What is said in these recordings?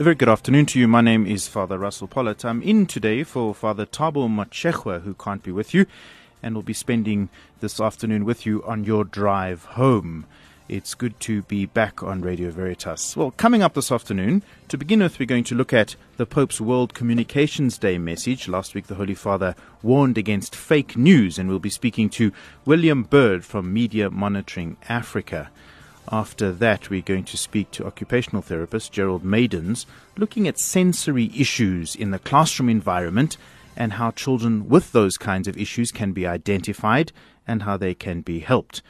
A very good afternoon to you. My name is Father Russell Pollitt. I'm in today for Father Thabo Motshegwa, who can't be with you, and will be spending this afternoon with you on your drive home. It's good to be back on Radio Veritas. Well, coming up this afternoon, to begin with, we're going to look at the Pope's World Communications Day message. Last week, the Holy Father warned against fake news, and we'll be speaking to William Bird from Media Monitoring Africa. After that, we're going to speak to occupational therapist Gerald Maidens, looking at sensory issues in the classroom environment and how children with those kinds of issues can be identified and how they can be helped.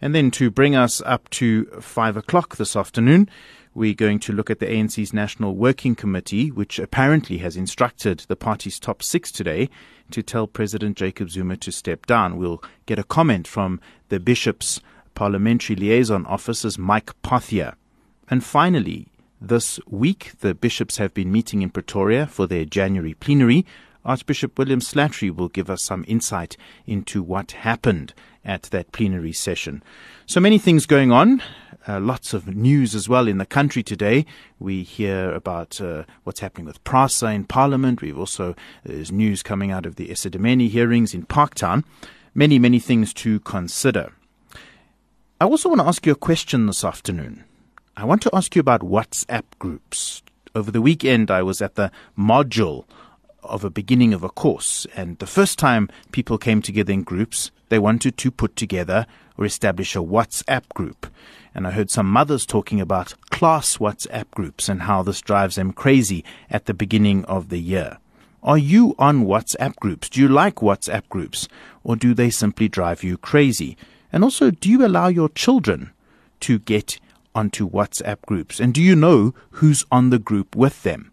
And then to bring us up to five o'clock this afternoon, we're going to look at the ANC's National Working Committee, which apparently has instructed the party's top six today to tell President Jacob Zuma to step down. We'll get a comment from the bishops Parliamentary Liaison Officers Mike Pothier. And finally, this week, the bishops have been meeting in Pretoria for their January plenary. Archbishop William Slattery will give us some insight into what happened at that plenary session. So many things going on. Uh, lots of news as well in the country today. We hear about uh, what's happening with PRASA in Parliament. We've also, there's news coming out of the Esidimeni hearings in Parktown. Many, many things to consider. I also want to ask you a question this afternoon. I want to ask you about WhatsApp groups. Over the weekend, I was at the module of a beginning of a course, and the first time people came together in groups, they wanted to put together or establish a WhatsApp group. And I heard some mothers talking about class WhatsApp groups and how this drives them crazy at the beginning of the year. Are you on WhatsApp groups? Do you like WhatsApp groups? Or do they simply drive you crazy? And also, do you allow your children to get onto WhatsApp groups? And do you know who's on the group with them?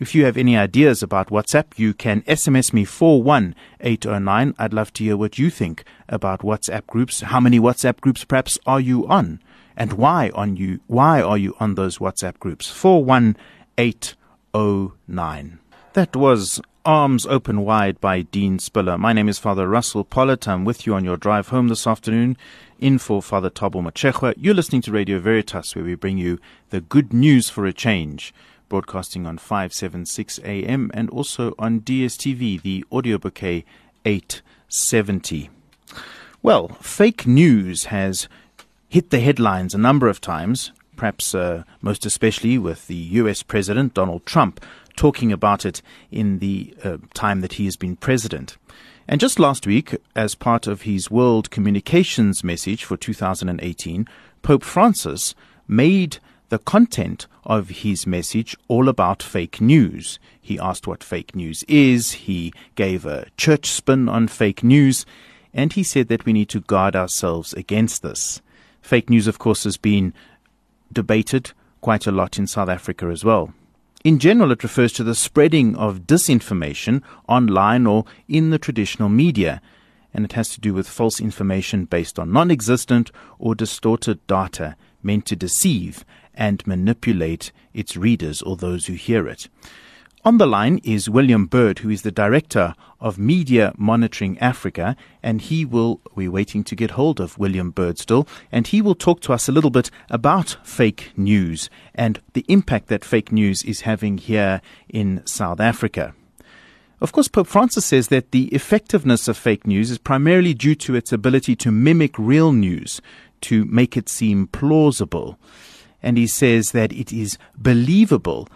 If you have any ideas about WhatsApp, you can SMS me 41809. I'd love to hear what you think about WhatsApp groups. How many WhatsApp groups perhaps are you on? And why on you why are you on those WhatsApp groups? 41809. That was Arms Open Wide by Dean Spiller. My name is Father Russell Pollitt. I'm with you on your drive home this afternoon in for Father Thabo Motshegwa. You're listening to Radio Veritas, where we bring you the good news for a change, broadcasting on 576 AM and also on DSTV, the audio bouquet 870. Well, fake news has hit the headlines a number of times, perhaps uh, most especially with the US President Donald Trump talking about it in the uh, time that he has been president. And just last week, as part of his World Communications message for 2018, Pope Francis made the content of his message all about fake news. He asked what fake news is, he gave a church spin on fake news, and he said that we need to guard ourselves against this. Fake news, of course, has been debated quite a lot in South Africa as well. In general, it refers to the spreading of disinformation online or in the traditional media, and it has to do with false information based on non existent or distorted data meant to deceive and manipulate its readers or those who hear it. On the line is William Bird, who is the director of Media Monitoring Africa, and he will, we're waiting to get hold of William Bird still, and he will talk to us a little bit about fake news and the impact that fake news is having here in South Africa. Of course, Pope Francis says that the effectiveness of fake news is primarily due to its ability to mimic real news, to make it seem plausible. And he says that it is believable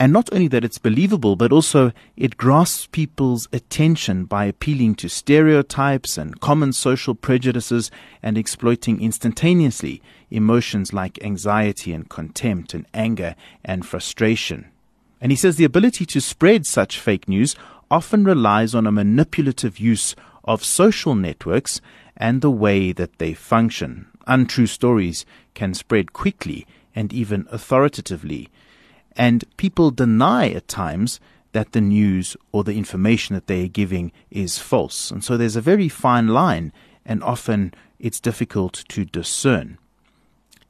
and not only that it's believable, but also it grasps people's attention by appealing to stereotypes and common social prejudices and exploiting instantaneously emotions like anxiety and contempt and anger and frustration. And he says the ability to spread such fake news often relies on a manipulative use of social networks and the way that they function. Untrue stories can spread quickly and even authoritatively and people deny at times that the news or the information that they are giving is false. And so there's a very fine line, and often it's difficult to discern.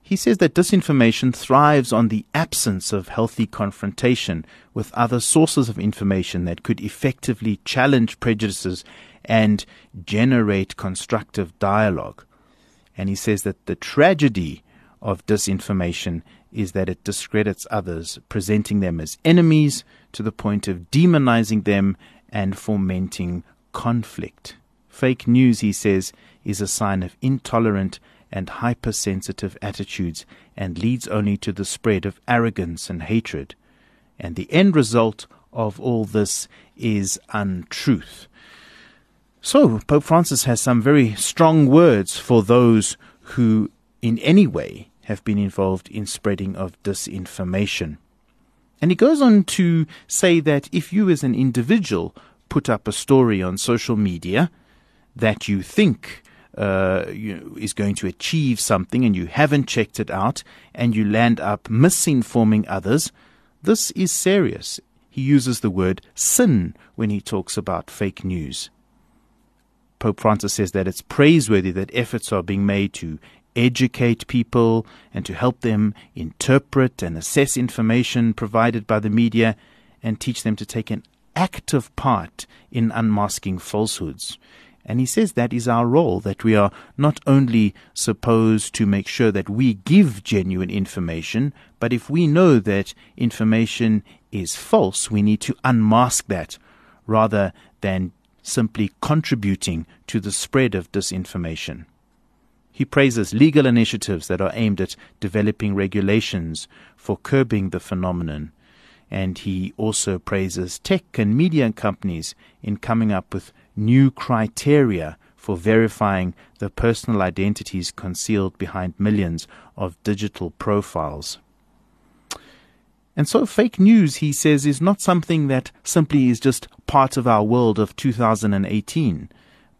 He says that disinformation thrives on the absence of healthy confrontation with other sources of information that could effectively challenge prejudices and generate constructive dialogue. And he says that the tragedy of disinformation is that it discredits others, presenting them as enemies to the point of demonizing them and fomenting conflict. Fake news, he says, is a sign of intolerant and hypersensitive attitudes and leads only to the spread of arrogance and hatred. And the end result of all this is untruth. So, Pope Francis has some very strong words for those who, in any way, have been involved in spreading of disinformation. And he goes on to say that if you, as an individual, put up a story on social media that you think uh, you know, is going to achieve something and you haven't checked it out and you land up misinforming others, this is serious. He uses the word sin when he talks about fake news. Pope Francis says that it's praiseworthy that efforts are being made to educate people and to help them interpret and assess information provided by the media and teach them to take an active part in unmasking falsehoods. And he says that is our role, that we are not only supposed to make sure that we give genuine information, but if we know that information is false, we need to unmask that rather than simply contributing to the spread of disinformation. He praises legal initiatives that are aimed at developing regulations for curbing the phenomenon. And he also praises tech and media companies in coming up with new criteria for verifying the personal identities concealed behind millions of digital profiles. And so, fake news, he says, is not something that simply is just part of our world of 2018.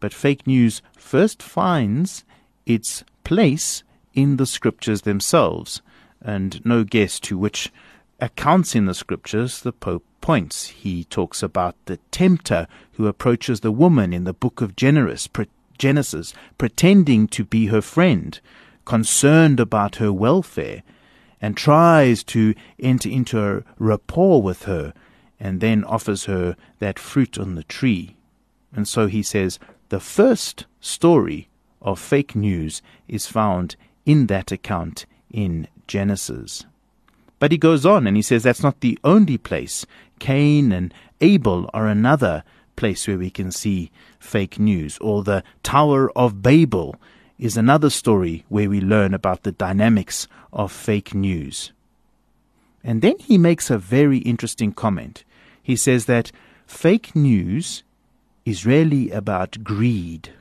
But fake news first finds its place in the scriptures themselves, and no guess to which accounts in the scriptures the Pope points. He talks about the tempter who approaches the woman in the book of Genesis, pretending to be her friend, concerned about her welfare, and tries to enter into a rapport with her, and then offers her that fruit on the tree. And so he says, the first story of fake news is found in that account in Genesis. But he goes on and he says that's not the only place. Cain and Abel are another place where we can see fake news, or the Tower of Babel is another story where we learn about the dynamics of fake news. And then he makes a very interesting comment. He says that fake news is really about greed.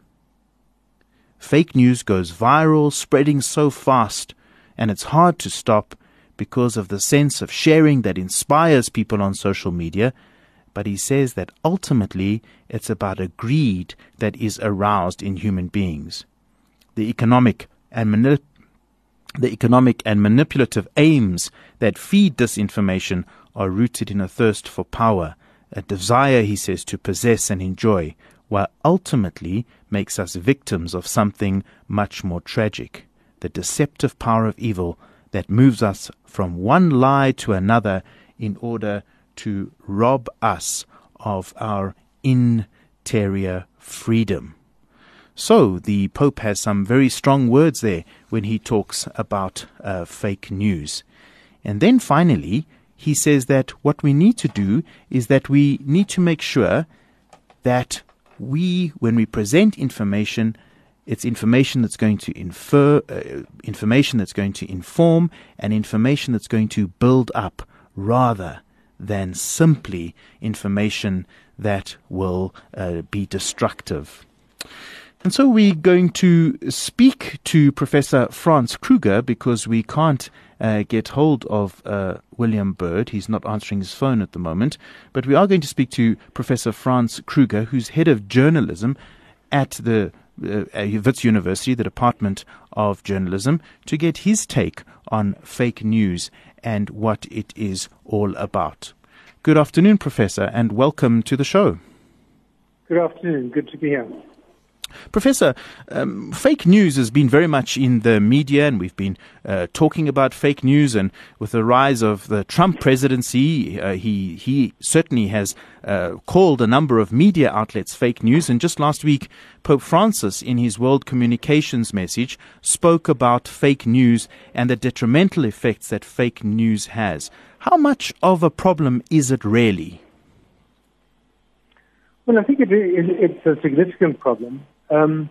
Fake news goes viral, spreading so fast, and it's hard to stop because of the sense of sharing that inspires people on social media. But he says that ultimately it's about a greed that is aroused in human beings. The economic and manip- the economic and manipulative aims that feed disinformation are rooted in a thirst for power, a desire, he says, to possess and enjoy, while ultimately makes us victims of something much more tragic the deceptive power of evil that moves us from one lie to another in order to rob us of our interior freedom. So, the Pope has some very strong words there when he talks about uh, fake news. And then finally, he says that what we need to do is that we need to make sure that we, when we present information, it's information that's going to infer, uh, information that's going to inform, and information that's going to build up rather than simply information that will uh, be destructive. And so we're going to speak to Professor Franz Kruger because we can't uh, get hold of uh, William Bird. He's not answering his phone at the moment. But we are going to speak to Professor Franz Kruger, who's head of journalism at the uh, Wits University, the Department of Journalism, to get his take on fake news and what it is all about. Good afternoon, Professor, and welcome to the show. Good afternoon. Good to be here. Professor, um, fake news has been very much in the media, and we've been uh, talking about fake news. And with the rise of the Trump presidency, uh, he he certainly has uh, called a number of media outlets fake news. And just last week, Pope Francis, in his World Communications message, spoke about fake news and the detrimental effects that fake news has. How much of a problem is it really? Well, I think it, it, it's a significant problem. Um,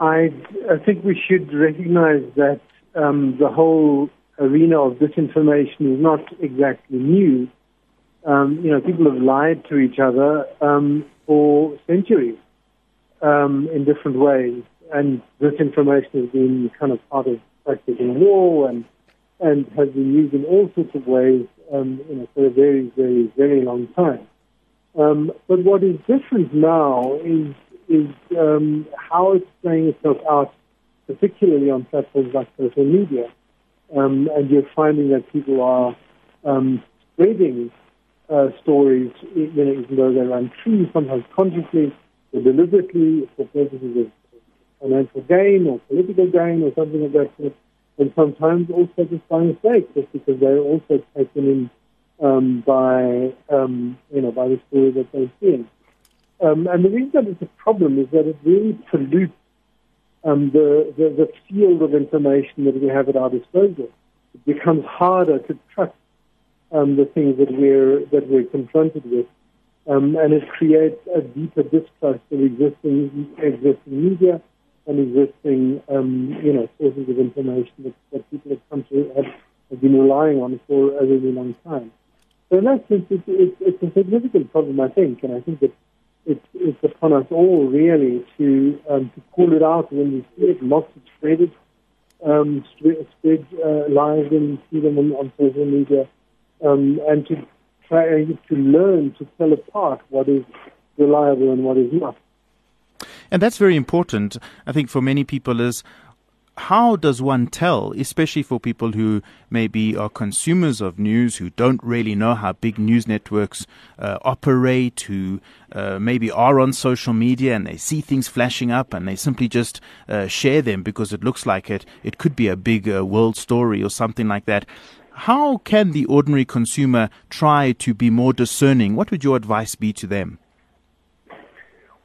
I, I, think we should recognize that um, the whole arena of disinformation is not exactly new. Um, you know, people have lied to each other um, for centuries um, in different ways, and disinformation has been kind of part of practicing war and and has been used in all sorts of ways, um, you know, for a very, very, very long time. but what is different now is is um, how it's playing itself out, particularly on platforms like social media. Um, and you're finding that people are um, spreading uh, stories, you know, even though they're untrue, sometimes consciously or deliberately for purposes of financial gain or political gain or something of that sort. And sometimes also just by mistake, just because they're also taken in um, by um, you know by the story that they're seeing. Um, and the reason that it's a problem is that it really pollutes um, the, the, the field of information that we have at our disposal. It becomes harder to trust um, the things that we're that we're confronted with, um, and it creates a deeper distrust of existing existing media and existing um, you know sources of information that, that people have come to have, have been relying on for a really long time. So in that sense, it's, it's, it's a significant problem, I think, and I think that it's, it's upon us all really to um, to call it out when we see it, not to spread it, um, spread, spread uh, lies and see them on, on social media, um, and to try to learn to tell apart what is reliable and what is not. And that's very important, I think, for many people is how does one tell, especially for people who maybe are consumers of news, who don't really know how big news networks uh, operate, who uh, maybe are on social media and they see things flashing up and they simply just uh, share them because it looks like it, it could be a big uh, world story or something like that. How can the ordinary consumer try to be more discerning? What would your advice be to them?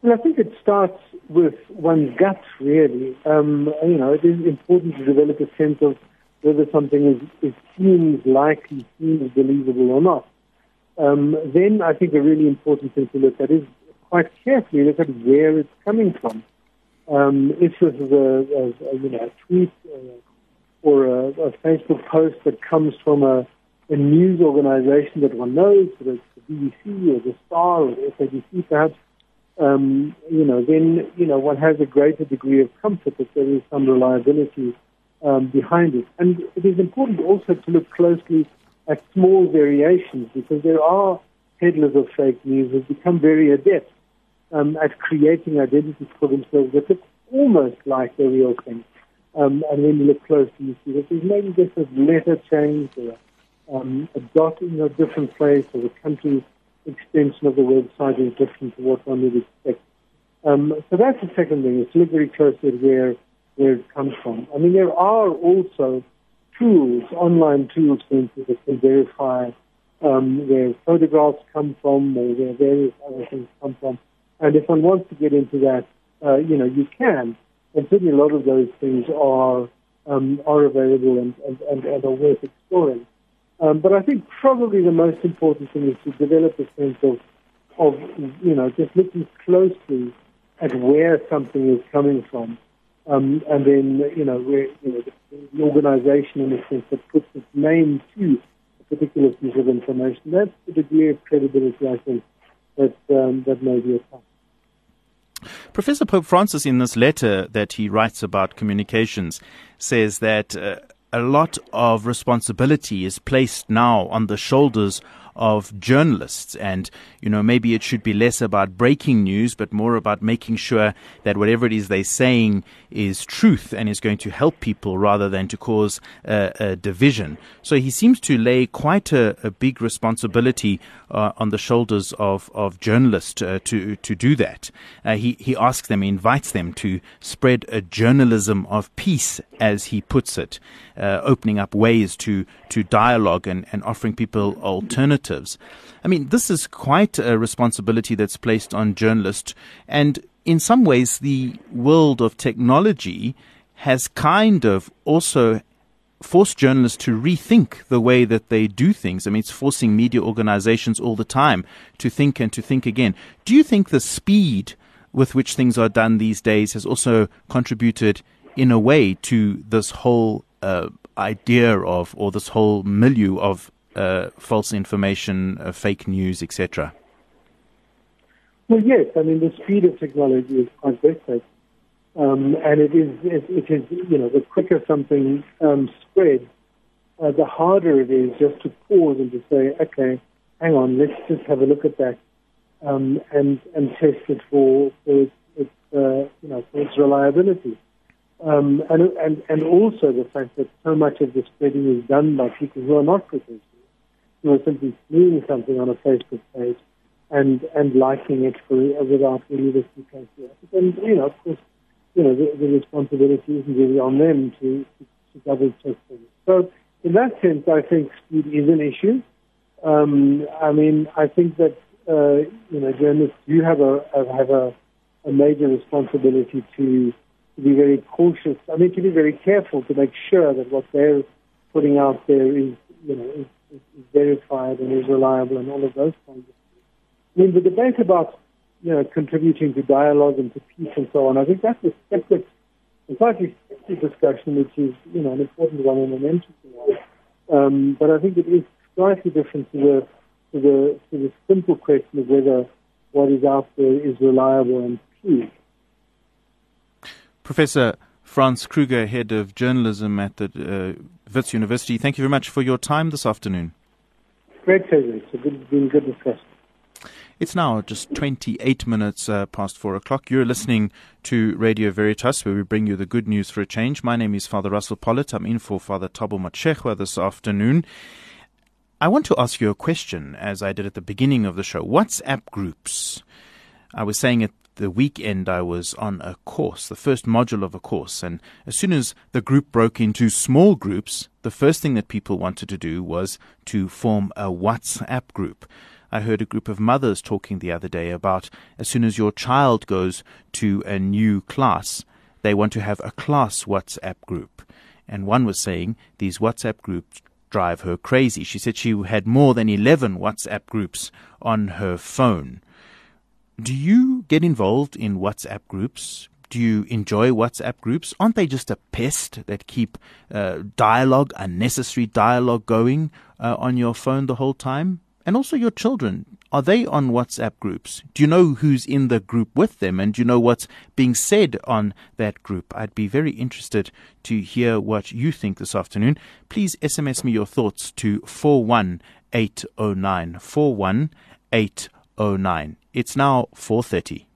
Well, I think it starts with one's gut, really. Um, you know, it is important to develop a sense of whether something is, seems likely, seems believable or not. Um, then I think a really important thing to look at is quite carefully look at where it's coming from. Um, if this is a, a, a, you know, a tweet or a, a, Facebook post that comes from a, a news organization that one knows, whether it's the BBC or the Star or the SABC perhaps, um, you know, then you know one has a greater degree of comfort that there is some reliability um, behind it. And it is important also to look closely at small variations because there are peddlers of fake news who have become very adept um, at creating identities for themselves that look almost like the real thing. Um, and when you look closely, you see that there's maybe just a letter change or um, a dot in a different place or the country extension of the website is different to what one would expect. Um, so that's the second thing, is look very closely where, where it comes from. I mean, there are also tools, online tools, for instance, that can verify um, where photographs come from or where various other things come from. And if one wants to get into that, uh, you know, you can. And certainly a lot of those things are um, are available and, and, and, and are worth exploring. Um, but I think probably the most important thing is to develop a sense of, of you know, just looking closely at where something is coming from. Um, and then, you know, where, you know, the, organization in a sense that puts its name to a particular piece of information. That's the degree of credibility, I think, that, um, that may be attached. Professor Pope Francis, in this letter that he writes about communications, says that uh, a lot of responsibility is placed now on the shoulders of journalists. And, you know, maybe it should be less about breaking news, but more about making sure that whatever it is they're saying is truth and is going to help people rather than to cause a, division. So he seems to lay quite a, a big responsibility uh, on the shoulders of, of journalists uh, to, to do that. Uh, he, he asks them, he invites them to spread a journalism of peace, as he puts it, uh, opening up ways to, to dialogue and, and offering people alternatives. I mean, this is quite a responsibility that's placed on journalists. And in some ways, the world of technology has kind of also forced journalists to rethink the way that they do things. I mean, it's forcing media organizations all the time to think and to think again. Do you think the speed with which things are done these days has also contributed in a way to this whole uh, idea of, or this whole milieu of uh, false information, uh, fake news, etc.? Well, yes. I mean, the speed of technology is quite breathtaking. Um, and it is, it, it is, you know, the quicker something um, spreads, uh, the harder it is just to pause and to say, okay, hang on, let's just have a look at that um, and and test it for, for its, its uh, you know for its reliability. Um, and, and and also the fact that so much of the spreading is done by people who are not professionals, who are simply seeing something on a Facebook page and and liking it for, without really listening closely. And you know, of course, you know, the, the responsibility isn't really on them to, to, to double check things. So, in that sense, I think speed is an issue. Um, I mean, I think that uh, you know journalists do have a have a, a major responsibility to, to be very cautious. I mean, to be very careful to make sure that what they're putting out there is you know is, is verified and is reliable and all of those kinds of things. I mean, the debate about you know, contributing to dialogue and to peace and so on. I think that's a separate, slightly separate discussion, which is, you know, an important one and an interesting one. Um, but I think it is slightly different to the, to the, to the simple question of whether what is out there is reliable and true. Professor Franz Kruger, Head of Journalism at the uh, Wits University, thank you very much for your time this afternoon. Great pleasure. It's a good, been good discussion. It's now just 28 minutes uh, past four o'clock. You're listening to Radio Veritas, where we bring you the good news for a change. My name is Father Russell Pollitt. I'm in for Father Thabo Motshegwa this afternoon. I want to ask you a question, as I did at the beginning of the show. WhatsApp groups. I was saying at the weekend I was on a course, the first module of a course, and as soon as the group broke into small groups, the first thing that people wanted to do was to form a WhatsApp group. I heard a group of mothers talking the other day about as soon as your child goes to a new class, they want to have a class WhatsApp group. And one was saying these WhatsApp groups drive her crazy. She said she had more than 11 WhatsApp groups on her phone. Do you get involved in WhatsApp groups? Do you enjoy WhatsApp groups? Aren't they just a pest that keep uh, dialogue, unnecessary dialogue going uh, on your phone the whole time? and also your children. Are they on WhatsApp groups? Do you know who's in the group with them? And do you know what's being said on that group? I'd be very interested to hear what you think this afternoon. Please SMS me your thoughts to 41809. 41809. Oh it's now 430.